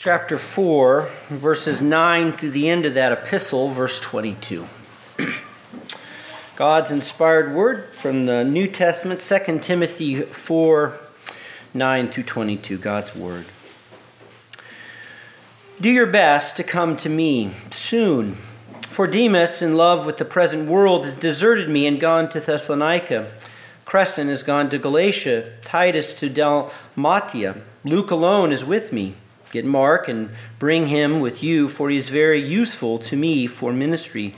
chapter 4, verses 9 through the end of that epistle, verse 22. God's inspired word from the New Testament, 2 Timothy 4, 9 through 22. God's word. Do your best to come to me soon. For Demas, in love with the present world, has deserted me and gone to Thessalonica. Crescens has gone to Galatia, Titus to Dalmatia. Luke alone is with me. Get Mark and bring him with you, for he is very useful to me for ministry.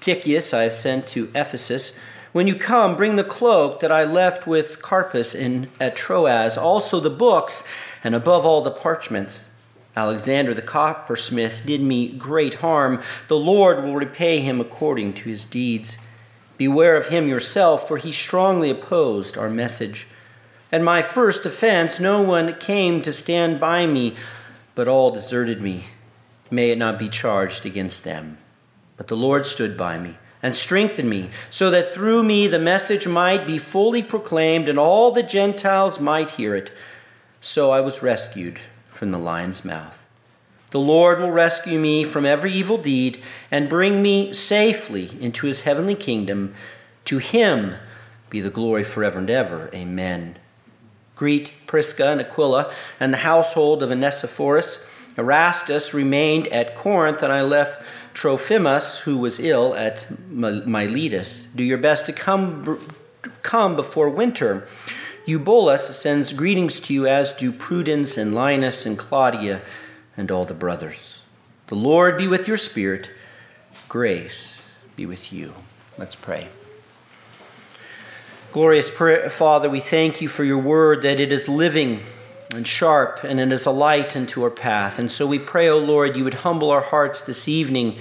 Tychicus I have sent to Ephesus. When you come, bring the cloak that I left with Carpus in, at Troas, also the books, and above all the parchments. Alexander the coppersmith did me great harm. The Lord will repay him according to his deeds. Beware of him yourself, for he strongly opposed our message. At my first offense, no one came to stand by me but all deserted me. May it not be charged against them. But the Lord stood by me and strengthened me, so that through me the message might be fully proclaimed and all the Gentiles might hear it. So I was rescued from the lion's mouth. The Lord will rescue me from every evil deed and bring me safely into his heavenly kingdom. To him be the glory forever and ever. Amen. Greet Prisca and Aquila and the household of Onesiphorus. Erastus remained at Corinth, and I left Trophimus, who was ill, at Miletus. Do your best to come, come before winter. Eubulus sends greetings to you, as do Pudens and Linus and Claudia and all the brothers. The Lord be with your spirit. Grace be with you. Let's pray. Glorious Father, we thank you for your word that it is living and sharp and it is a light unto our path. And so we pray, O Lord, you would humble our hearts this evening,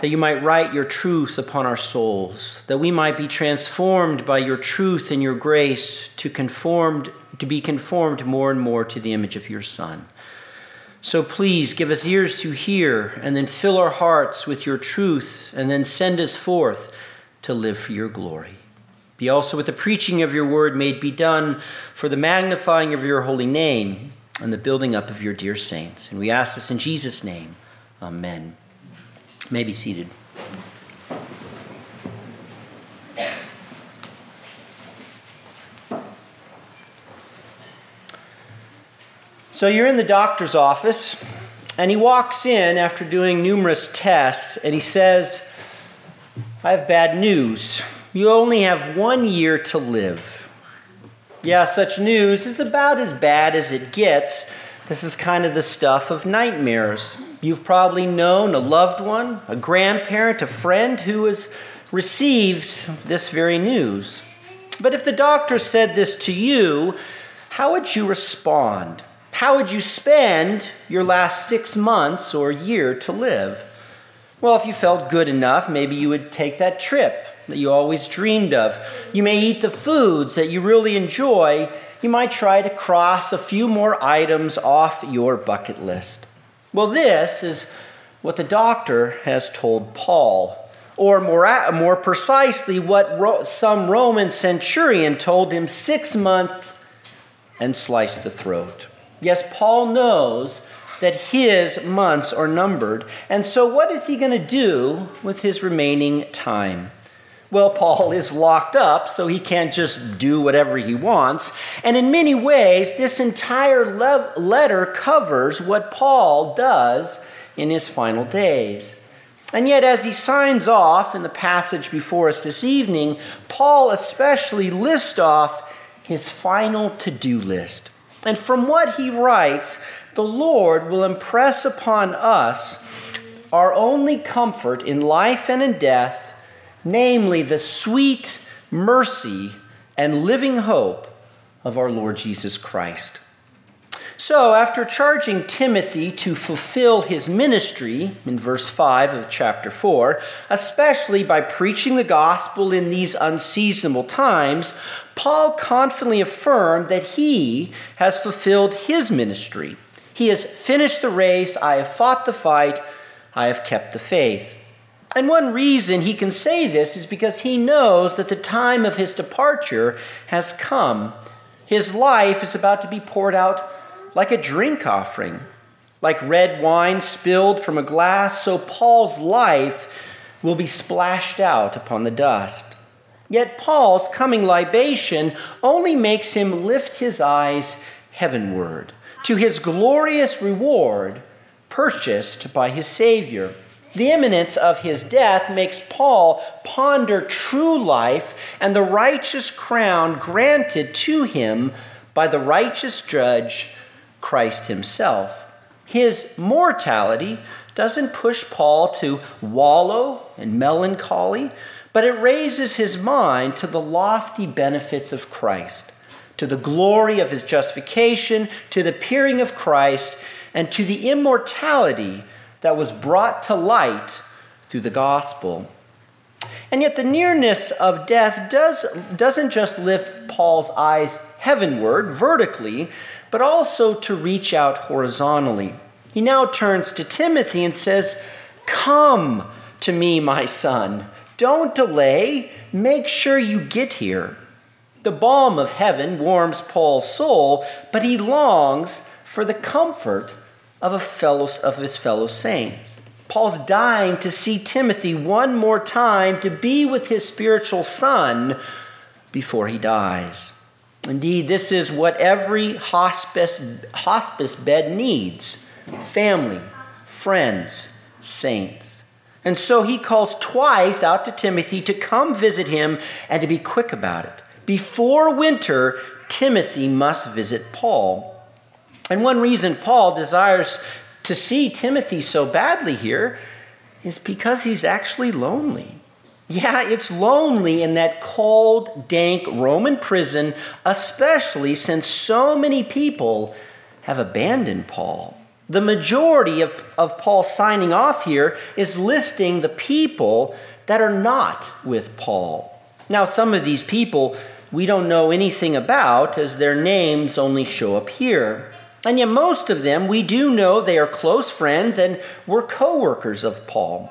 that you might write your truth upon our souls, that we might be transformed by your truth and your grace to conformed to be conformed more and more to the image of your Son. So please give us ears to hear and then fill our hearts with your truth and then send us forth to live for your glory. Be also with the preaching of your word made be done for the magnifying of your holy name and the building up of your dear saints. And we ask this in Jesus' name. Amen. You may be seated. So you're in the doctor's office, and he walks in after doing numerous tests, and he says, I have bad news. You only have one year to live. Yeah, such news is about as bad as it gets. This is kind of the stuff of nightmares. You've probably known a loved one, a grandparent, a friend who has received this very news. But if the doctor said this to you, how would you respond? How would you spend your last six months or year to live? Well, if you felt good enough, maybe you would take that trip that you always dreamed of. You may eat the foods that you really enjoy. You might try to cross a few more items off your bucket list. Well, this is what the doctor has told Paul, or more, more precisely, what some Roman centurion told him six months and sliced the throat. Yes, Paul knows that his months are numbered. And so, what is he going to do with his remaining time? Well, Paul is locked up, so he can't just do whatever he wants. And in many ways, this entire le- letter covers what Paul does in his final days. And yet, as he signs off in the passage before us this evening, Paul especially lists off his final to do list. And from what he writes, the Lord will impress upon us our only comfort in life and in death namely the sweet mercy and living hope of our Lord Jesus Christ. So, after charging Timothy to fulfill his ministry in verse 5 of chapter 4, especially by preaching the gospel in these unseasonable times, Paul confidently affirmed that he has fulfilled his ministry. He has finished the race, I have fought the fight, I have kept the faith. And one reason he can say this is because he knows that the time of his departure has come. His life is about to be poured out like a drink offering. Like red wine spilled from a glass, so Paul's life will be splashed out upon the dust. Yet Paul's coming libation only makes him lift his eyes heavenward to his glorious reward purchased by his Savior. The imminence of his death makes Paul ponder true life and the righteous crown granted to him by the righteous judge, Christ himself. His mortality doesn't push Paul to wallow in melancholy, but it raises his mind to the lofty benefits of Christ, to the glory of his justification, to the appearing of Christ, and to the immortality that was brought to light through the gospel. And yet, the nearness of death does, doesn't just lift Paul's eyes heavenward, vertically, but also to reach out horizontally. He now turns to Timothy and says, Come to me, my son. Don't delay. Make sure you get here. The balm of heaven warms Paul's soul, but he longs for the comfort of, a fellow, of his fellow saints. Paul's dying to see Timothy one more time to be with his spiritual son before he dies. Indeed, this is what every hospice, hospice bed needs family, friends, saints. And so he calls twice out to Timothy to come visit him and to be quick about it. Before winter, Timothy must visit Paul. And one reason Paul desires to see Timothy so badly here is because he's actually lonely. Yeah, it's lonely in that cold, dank Roman prison, especially since so many people have abandoned Paul. The majority of, of Paul signing off here is listing the people that are not with Paul. Now, some of these people we don't know anything about as their names only show up here. And yet, most of them, we do know they are close friends and were co workers of Paul.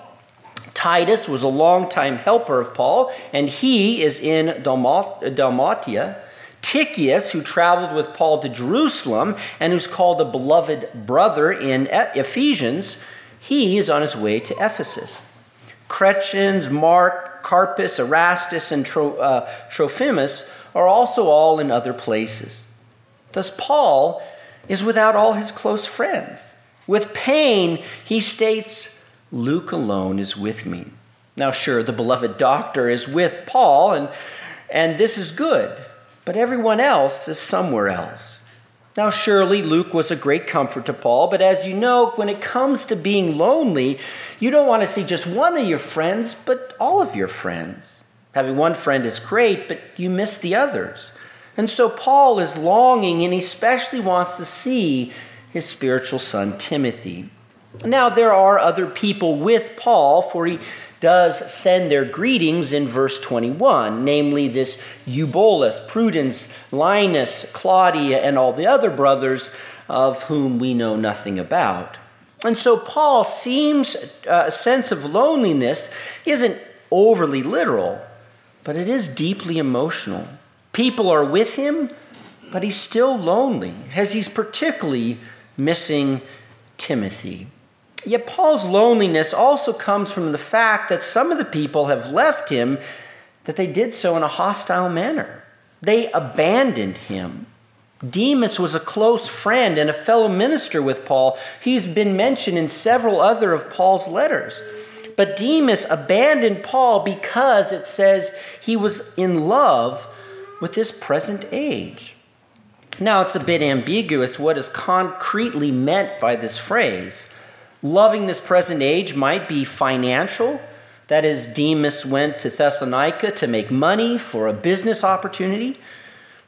Titus was a longtime helper of Paul, and he is in Dalmatia. Tychicus, who traveled with Paul to Jerusalem and who's called a beloved brother in Ephesians, he is on his way to Ephesus. Crescens, Mark, Carpus, Erastus, and Tro, uh, Trophimus are also all in other places. Thus, Paul is without all his close friends. With pain, he states, Luke alone is with me. Now, sure, the beloved doctor is with Paul, and, and this is good, but everyone else is somewhere else. Now, surely Luke was a great comfort to Paul, but as you know, when it comes to being lonely, you don't want to see just one of your friends, but all of your friends. Having one friend is great, but you miss the others. And so Paul is longing and he especially wants to see his spiritual son Timothy. Now, there are other people with Paul, for he does send their greetings in verse 21, namely this Eubulus, Pudens, Linus, Claudia, and all the other brothers of whom we know nothing about. And so Paul seems uh, a sense of loneliness isn't overly literal, but it is deeply emotional. People are with him, but he's still lonely, as he's particularly missing Timothy. Yet Paul's loneliness also comes from the fact that some of the people have left him, that they did so in a hostile manner. They abandoned him. Demas was a close friend and a fellow minister with Paul. He's been mentioned in several other of Paul's letters. But Demas abandoned Paul because it says he was in love with this present age. Now, it's a bit ambiguous what is concretely meant by this phrase. Loving this present age might be financial. That is, Demas went to Thessalonica to make money for a business opportunity,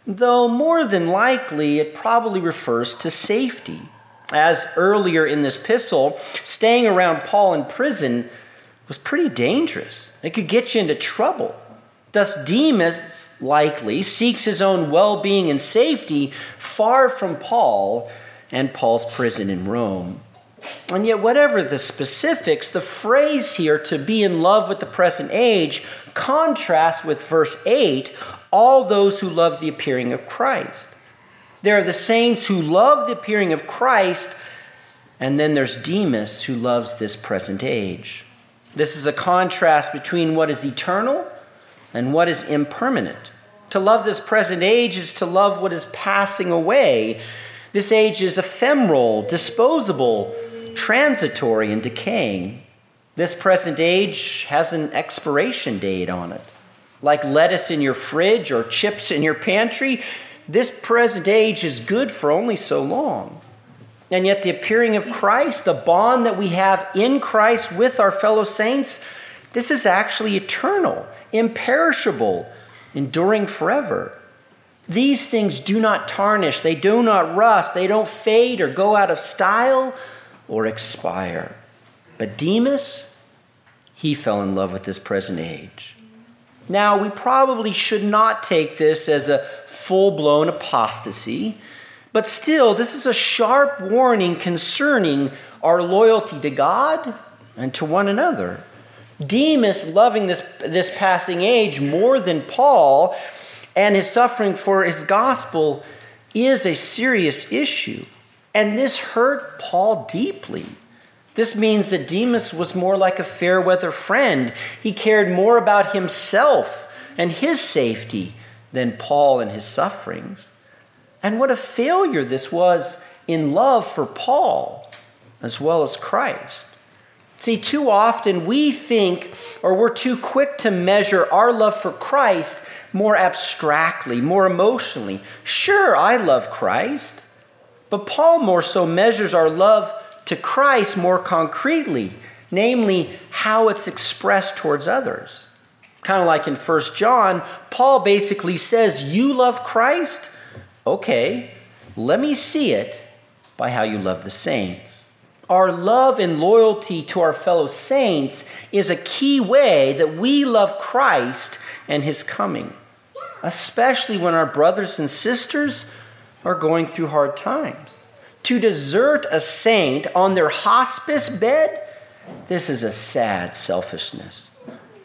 though more than likely it probably refers to safety. As earlier in this epistle, staying around Paul in prison was pretty dangerous. It could get you into trouble. Thus, Demas likely seeks his own well being and safety far from Paul and Paul's prison in Rome. And yet, whatever the specifics, the phrase here, to be in love with the present age, contrasts with verse 8 all those who love the appearing of Christ. There are the saints who love the appearing of Christ, And then there's Demas, who loves this present age. This is a contrast between what is eternal and what is impermanent. To love this present age is to love what is passing away. This age is ephemeral, disposable, transitory, and decaying. This present age has an expiration date on it. Like lettuce in your fridge or chips in your pantry, this present age is good for only so long. And yet, the appearing of Christ, the bond that we have in Christ with our fellow saints, this is actually eternal, imperishable, enduring forever. These things do not tarnish, they do not rust, they don't fade or go out of style or expire. But Demas, he fell in love with this present age. Now, we probably should not take this as a full blown apostasy, but still, this is a sharp warning concerning our loyalty to God and to one another. Demas loving this, this passing age more than Paul and his suffering for his gospel is a serious issue. And this hurt Paul deeply. This means that Demas was more like a fair weather friend. He cared more about himself and his safety than Paul and his sufferings. And what a failure this was in love for Paul as well as Christ. See, too often we think, or we're too quick to measure our love for Christ more abstractly, more emotionally. Sure, I love Christ, but Paul more so measures our love to Christ more concretely, namely how it's expressed towards others. Kind of like in 1 John, Paul basically says, You love Christ? Okay, let me see it by how you love the saints. Our love and loyalty to our fellow saints is a key way that we love Christ and his coming, especially when our brothers and sisters are going through hard times. To desert a saint on their hospice bed, this is a sad selfishness.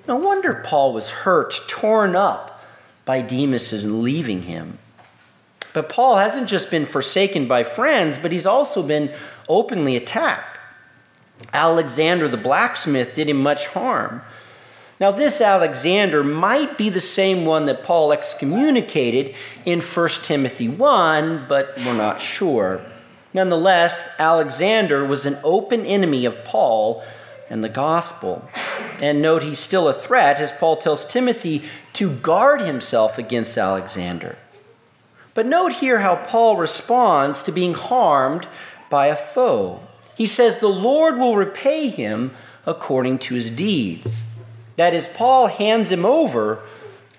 No wonder Paul was hurt, torn up by Demas' leaving him. But Paul hasn't just been forsaken by friends, but he's also been openly attacked. Alexander the blacksmith did him much harm. Now, this Alexander might be the same one that Paul excommunicated in 1 Timothy 1, but we're not sure. Nonetheless, Alexander was an open enemy of Paul and the gospel. And note, he's still a threat, as Paul tells Timothy to guard himself against Alexander. But note here how Paul responds to being harmed by a foe. He says, The Lord will repay him according to his deeds. That is, Paul hands him over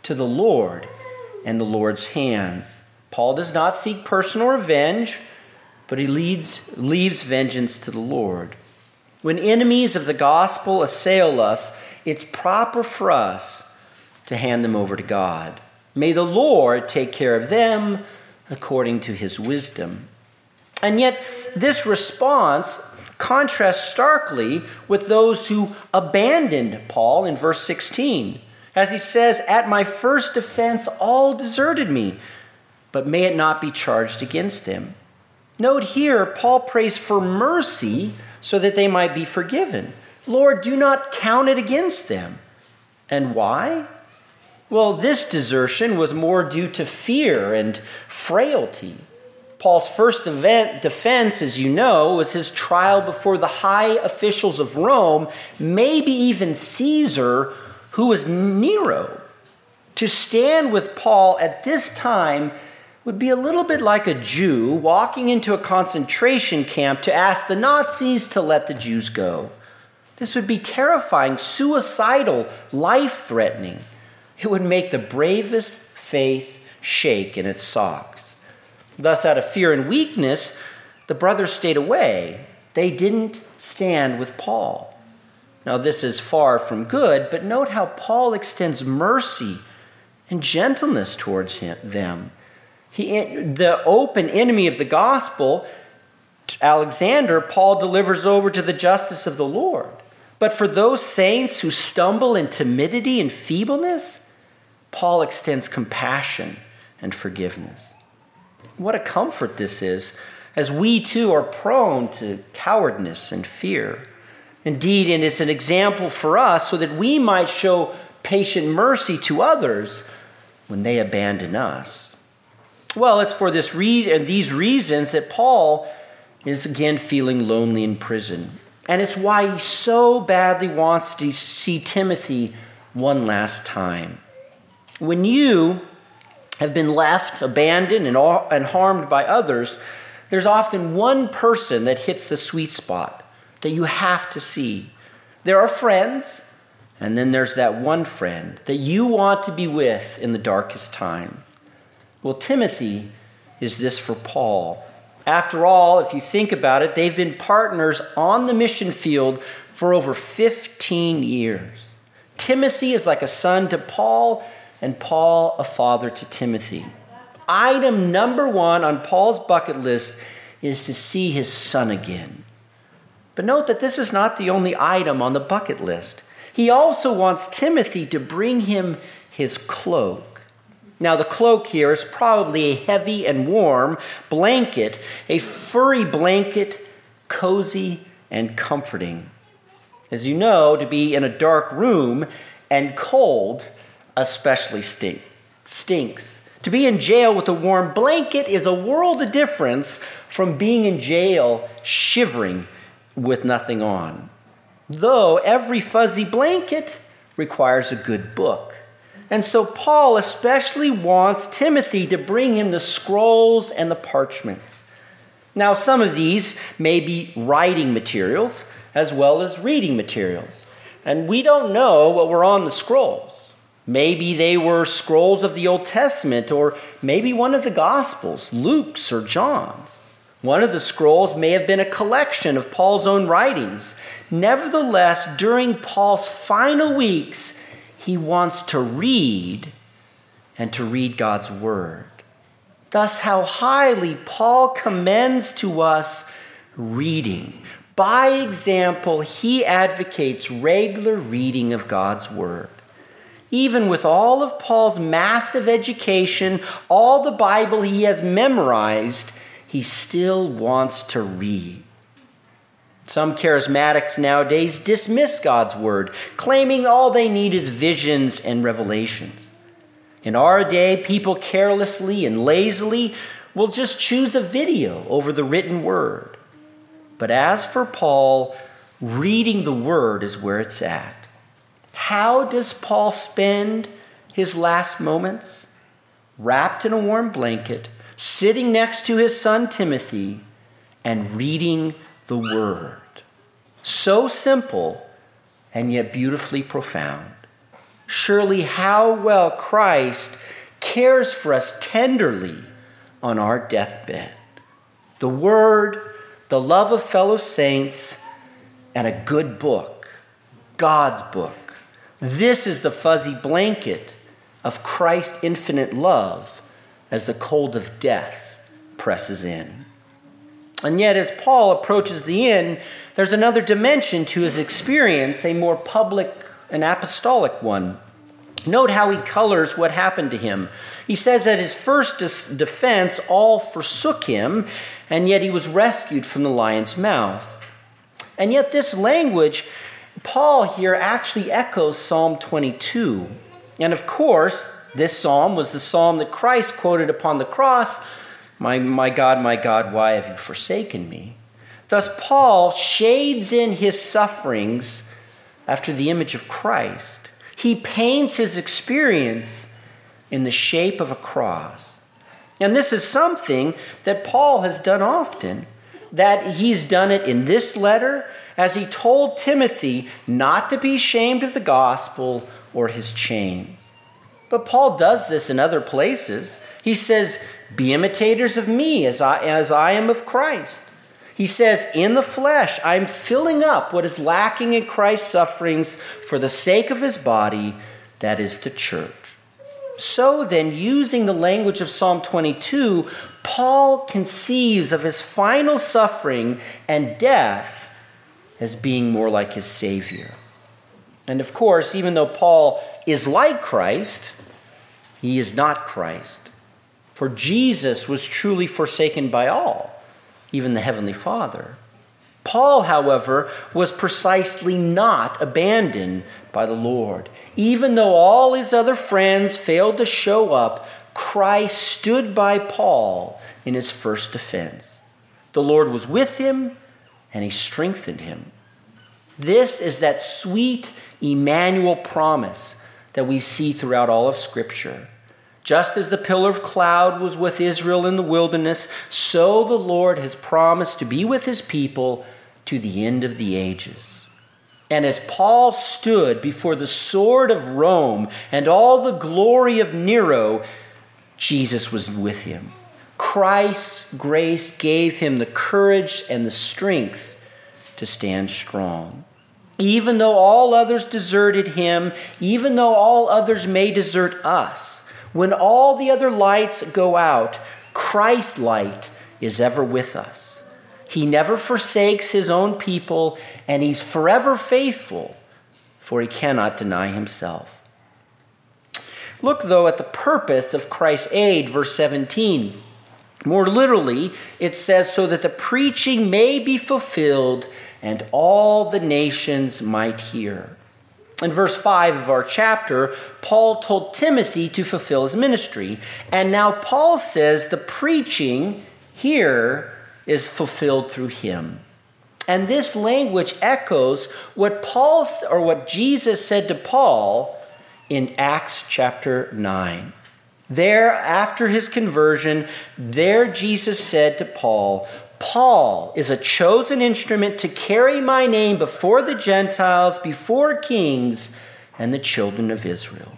to the Lord and the Lord's hands. Paul does not seek personal revenge, but he leads, leaves vengeance to the Lord. When enemies of the gospel assail us, it's proper for us to hand them over to God. May the Lord take care of them according to his wisdom. And yet, this response contrasts starkly with those who abandoned Paul in verse 16, as he says, At my first defense, all deserted me, but may it not be charged against them. Note here, Paul prays for mercy so that they might be forgiven. Lord, do not count it against them. And why? Well, this desertion was more due to fear and frailty. Paul's first event, defense, as you know, was his trial before the high officials of Rome, maybe even Caesar, who was Nero. To stand with Paul at this time would be a little bit like a Jew walking into a concentration camp to ask the Nazis to let the Jews go. This would be terrifying, suicidal, life threatening. It would make the bravest faith shake in its socks. Thus, out of fear and weakness, the brothers stayed away. They didn't stand with Paul. Now, this is far from good, but note how Paul extends mercy and gentleness towards him, them. He, the open enemy of the gospel, Alexander, Paul delivers over to the justice of the Lord. But for those saints who stumble in timidity and feebleness, Paul extends compassion and forgiveness. What a comfort this is as we too are prone to cowardness and fear. Indeed, and it's an example for us so that we might show patient mercy to others when they abandon us. Well, it's for this re- and these reasons that Paul is again feeling lonely in prison. And it's why he so badly wants to see Timothy one last time. When you have been left, abandoned, and, all, and harmed by others, there's often one person that hits the sweet spot that you have to see. There are friends, and then there's that one friend that you want to be with in the darkest time. Well, Timothy is this for Paul. After all, if you think about it, they've been partners on the mission field for over 15 years. Timothy is like a son to Paul, and Paul a father to Timothy. Item number one on Paul's bucket list is to see his son again. But note that this is not the only item on the bucket list. He also wants Timothy to bring him his cloak. Now, the cloak here is probably a heavy and warm blanket, a furry blanket, cozy and comforting. As you know, to be in a dark room and cold especially stink, stinks. To be in jail with a warm blanket is a world of difference from being in jail shivering with nothing on. Though every fuzzy blanket requires a good book. And so Paul especially wants Timothy to bring him the scrolls and the parchments. Now, some of these may be writing materials as well as reading materials. And we don't know what were on the scrolls. Maybe they were scrolls of the Old Testament, or maybe one of the Gospels, Luke's or John's. One of the scrolls may have been a collection of Paul's own writings. Nevertheless, during Paul's final weeks, he wants to read and to read God's Word. Thus, how highly Paul commends to us reading. By example, he advocates regular reading of God's Word even with all of Paul's massive education, all the Bible he has memorized, he still wants to read. Some charismatics nowadays dismiss God's word, claiming all they need is visions and revelations. In our day, people carelessly and lazily will just choose a video over the written word. But as for Paul, reading the word is where it's at. How does Paul spend his last moments? Wrapped in a warm blanket, sitting next to his son Timothy, and reading the Word. So simple and yet beautifully profound. Surely, how well Christ cares for us tenderly on our deathbed. The Word, the love of fellow saints, and a good book, God's book this is the fuzzy blanket of Christ's infinite love as the cold of death presses in. And yet, as Paul approaches the end, there's another dimension to his experience, a more public and apostolic one. Note how he colors what happened to him. He says that his first defense all forsook him, and yet he was rescued from the lion's mouth. And yet, this language Paul here actually echoes Psalm 22. And of course, this psalm was the psalm that Christ quoted upon the cross My, my God, my God, why have you forsaken me? Thus, Paul shades in his sufferings after the image of Christ. He paints his experience in the shape of a cross. And this is something that Paul has done often, that he's done it in this letter as he told Timothy not to be ashamed of the gospel or his chains. But Paul does this in other places. He says, Be imitators of me as I, as I am of Christ. He says, In the flesh, I'm filling up what is lacking in Christ's sufferings for the sake of his body, that is the church. So then, using the language of Psalm 22, Paul conceives of his final suffering and death as being more like his Savior. And of course, even though Paul is like Christ, he is not Christ. For Jesus was truly forsaken by all, even the Heavenly Father. Paul, however, was precisely not abandoned by the Lord. Even though all his other friends failed to show up, Christ stood by Paul in his first defense. The Lord was with him and he strengthened him. This is that sweet Emmanuel promise that we see throughout all of Scripture. Just as the pillar of cloud was with Israel in the wilderness, so the Lord has promised to be with his people to the end of the ages. And as Paul stood before the sword of Rome and all the glory of Nero, Jesus was with him. Christ's grace gave him the courage and the strength to stand strong. Even though all others deserted him, even though all others may desert us, when all the other lights go out, Christ's light is ever with us. He never forsakes his own people, and he's forever faithful, for he cannot deny himself. Look, though, at the purpose of Christ's aid, verse 17. More literally, it says, so that the preaching may be fulfilled and all the nations might hear. In verse 5 of our chapter, Paul told Timothy to fulfill his ministry. And now Paul says the preaching here is fulfilled through him. And this language echoes what Paul or what Jesus said to Paul in Acts chapter 9. There, after his conversion, there Jesus said to Paul, Paul is a chosen instrument to carry my name before the Gentiles, before kings, and the children of Israel.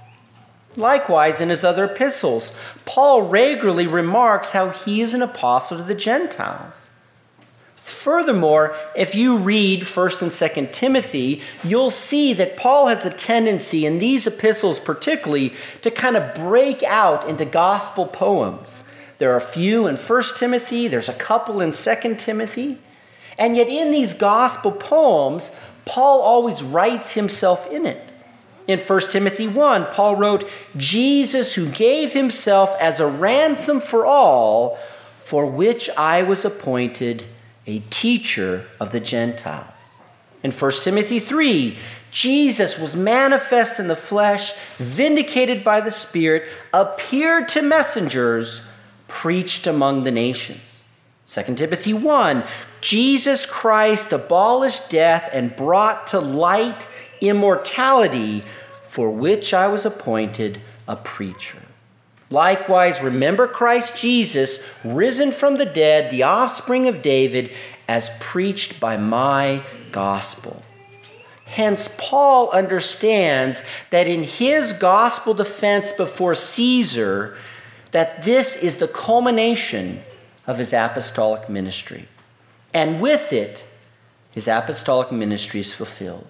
Likewise, in his other epistles, Paul regularly remarks how he is an apostle to the Gentiles. Furthermore, if you read 1st and 2nd Timothy, you'll see that Paul has a tendency in these epistles particularly to kind of break out into gospel poems. There are a few in 1st Timothy, there's a couple in 2nd Timothy. And yet in these gospel poems, Paul always writes himself in it. In 1 Timothy 1, Paul wrote, Jesus who gave himself as a ransom for all, for which I was appointed a teacher of the Gentiles. In 1 Timothy 3, Jesus was manifest in the flesh, vindicated by the Spirit, appeared to messengers, preached among the nations. 2 Timothy 1, Jesus Christ abolished death and brought to light immortality for which I was appointed a preacher. Likewise, remember Christ Jesus, risen from the dead, the offspring of David, as preached by my gospel. Hence, Paul understands that in his gospel defense before Caesar, that this is the culmination of his apostolic ministry. And with it, his apostolic ministry is fulfilled.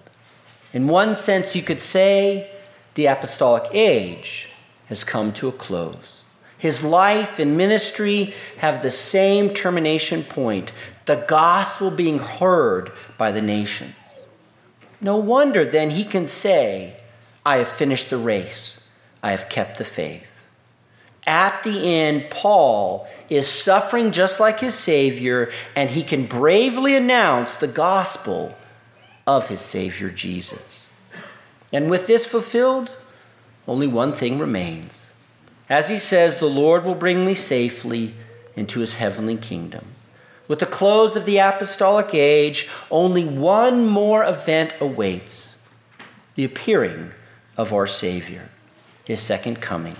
In one sense, you could say the apostolic age has come to a close. His life and ministry have the same termination point the gospel being heard by the nations. No wonder then he can say, I have finished the race, I have kept the faith. At the end, Paul is suffering just like his Savior, and he can bravely announce the gospel of his Savior Jesus. And with this fulfilled, only one thing remains. As he says, the Lord will bring me safely into his heavenly kingdom. With the close of the apostolic age, only one more event awaits the appearing of our Savior, his second coming.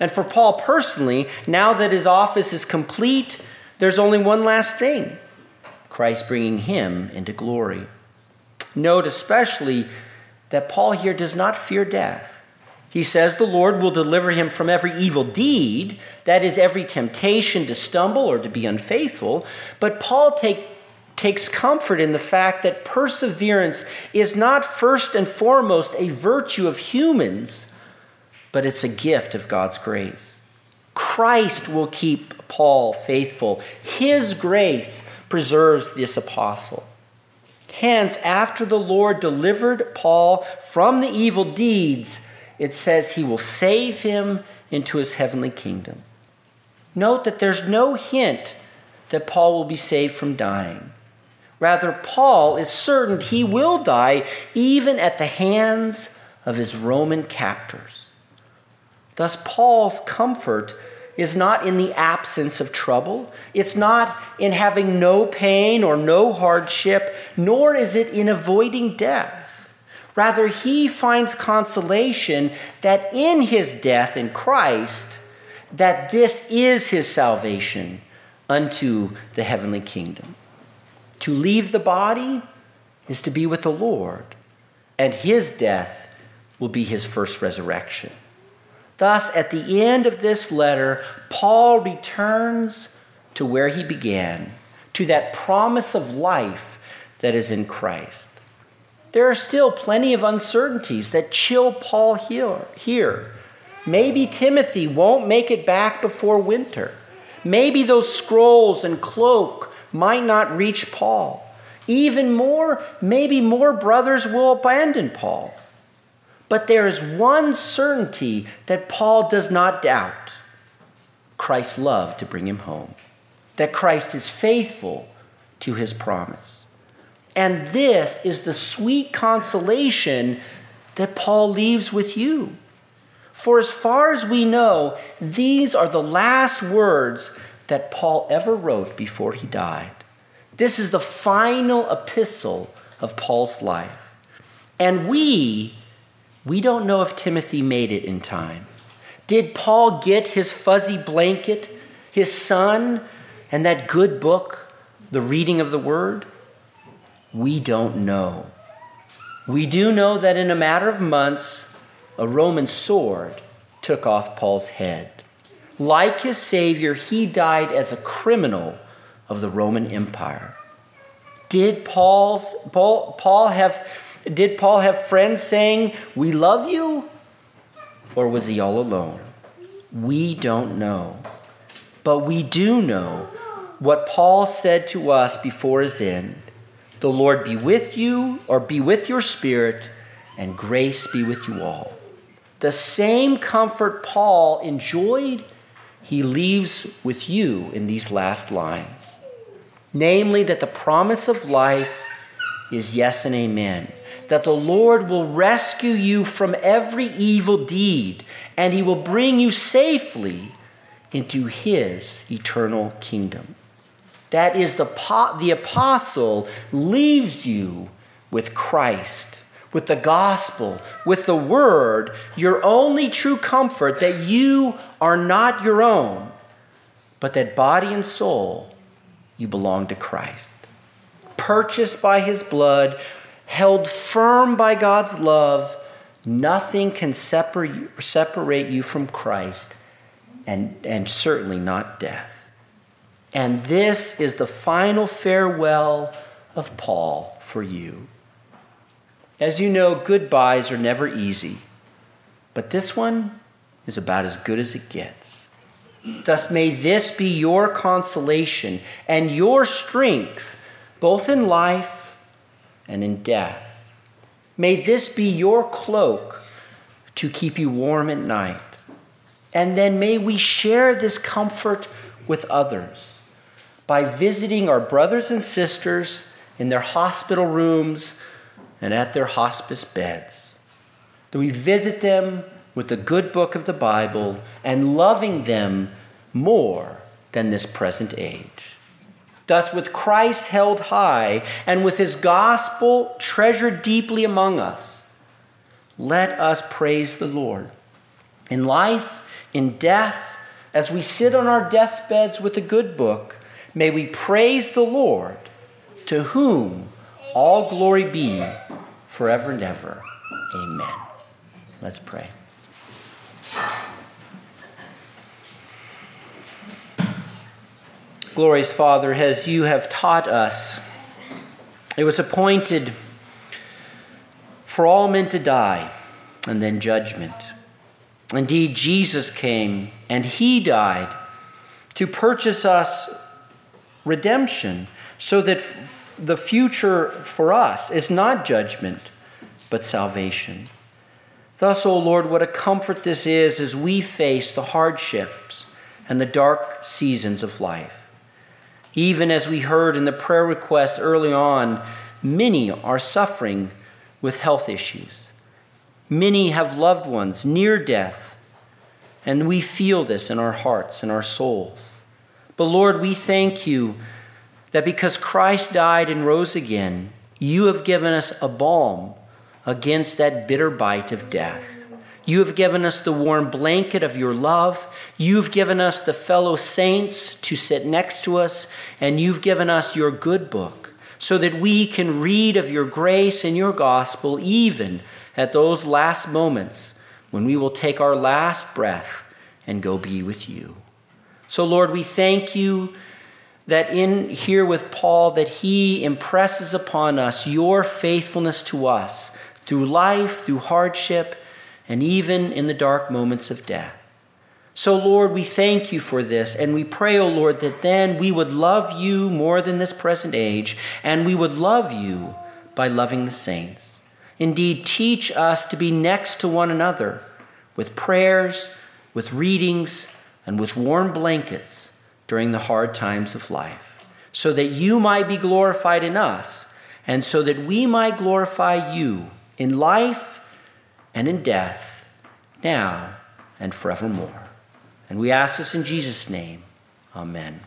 And for Paul personally, now that his office is complete, there's only one last thing Christ bringing him into glory. Note especially that Paul here does not fear death. He says the Lord will deliver him from every evil deed, that is, every temptation to stumble or to be unfaithful. But Paul take, takes comfort in the fact that perseverance is not first and foremost a virtue of humans, but it's a gift of God's grace. Christ will keep Paul faithful, his grace preserves this apostle. Hence, after the Lord delivered Paul from the evil deeds, it says he will save him into his heavenly kingdom. Note that there's no hint that Paul will be saved from dying. Rather, Paul is certain he will die even at the hands of his Roman captors. Thus, Paul's comfort is not in the absence of trouble. It's not in having no pain or no hardship, nor is it in avoiding death. Rather, he finds consolation that in his death in Christ, that this is his salvation unto the heavenly kingdom. To leave the body is to be with the Lord, and his death will be his first resurrection. Thus, at the end of this letter, Paul returns to where he began, to that promise of life that is in Christ. There are still plenty of uncertainties that chill Paul here. Maybe Timothy won't make it back before winter. Maybe those scrolls and cloak might not reach Paul. Even more, maybe more brothers will abandon Paul. But there is one certainty that Paul does not doubt Christ's love to bring him home, that Christ is faithful to his promise. And this is the sweet consolation that Paul leaves with you. For as far as we know, these are the last words that Paul ever wrote before he died. This is the final epistle of Paul's life. And we, we don't know if Timothy made it in time. Did Paul get his fuzzy blanket, his son, and that good book, the reading of the word? We don't know. We do know that in a matter of months, a Roman sword took off Paul's head. Like his Savior, he died as a criminal of the Roman Empire. Did Paul's, Paul, Paul have, did Paul have friends saying, We love you? Or was he all alone? We don't know. But we do know what Paul said to us before his end The Lord be with you, or be with your spirit, and grace be with you all. The same comfort Paul enjoyed he leaves with you in these last lines. Namely, that the promise of life is yes and amen. That the Lord will rescue you from every evil deed, and he will bring you safely into his eternal kingdom. That is, the, the apostle leaves you with Christ with the gospel, with the word, your only true comfort that you are not your own, but that body and soul you belong to Christ. Purchased by his blood, held firm by God's love, nothing can separate you from Christ, and, and certainly not death. And this is the final farewell of Paul for you. As you know, goodbyes are never easy, but this one is about as good as it gets. Thus, may this be your consolation and your strength, both in life and in death. May this be your cloak to keep you warm at night. And then may we share this comfort with others by visiting our brothers and sisters in their hospital rooms and at their hospice beds. That we visit them with the good book of the Bible and loving them more than this present age. Thus, with Christ held high and with his gospel treasured deeply among us, let us praise the Lord. In life, in death, as we sit on our deathbeds with the good book, may we praise the Lord, to whom all glory be forever and ever. Amen. Let's pray. Glorious Father, as you have taught us, it was appointed for all men to die and then judgment. Indeed, Jesus came and he died to purchase us redemption so that the future for us is not judgment, but salvation. Thus, O Lord, what a comfort this is as we face the hardships and the dark seasons of life. Even as we heard in the prayer request early on, many are suffering with health issues. Many have loved ones near death, and we feel this in our hearts and our souls. But Lord, we thank you that because Christ died and rose again, you have given us a balm against that bitter bite of death. You have given us the warm blanket of your love. You've given us the fellow saints to sit next to us, and you've given us your good book so that we can read of your grace and your gospel even at those last moments when we will take our last breath and go be with you. So, Lord, we thank you that in here with Paul that he impresses upon us your faithfulness to us through life, through hardship, and even in the dark moments of death. So, Lord, we thank you for this, and we pray, O oh Lord, that then we would love you more than this present age, and we would love you by loving the saints. Indeed, teach us to be next to one another with prayers, with readings, and with warm blankets during the hard times of life, so that you might be glorified in us, and so that we might glorify you in life and in death, now and forevermore. And we ask this in Jesus' name. Amen.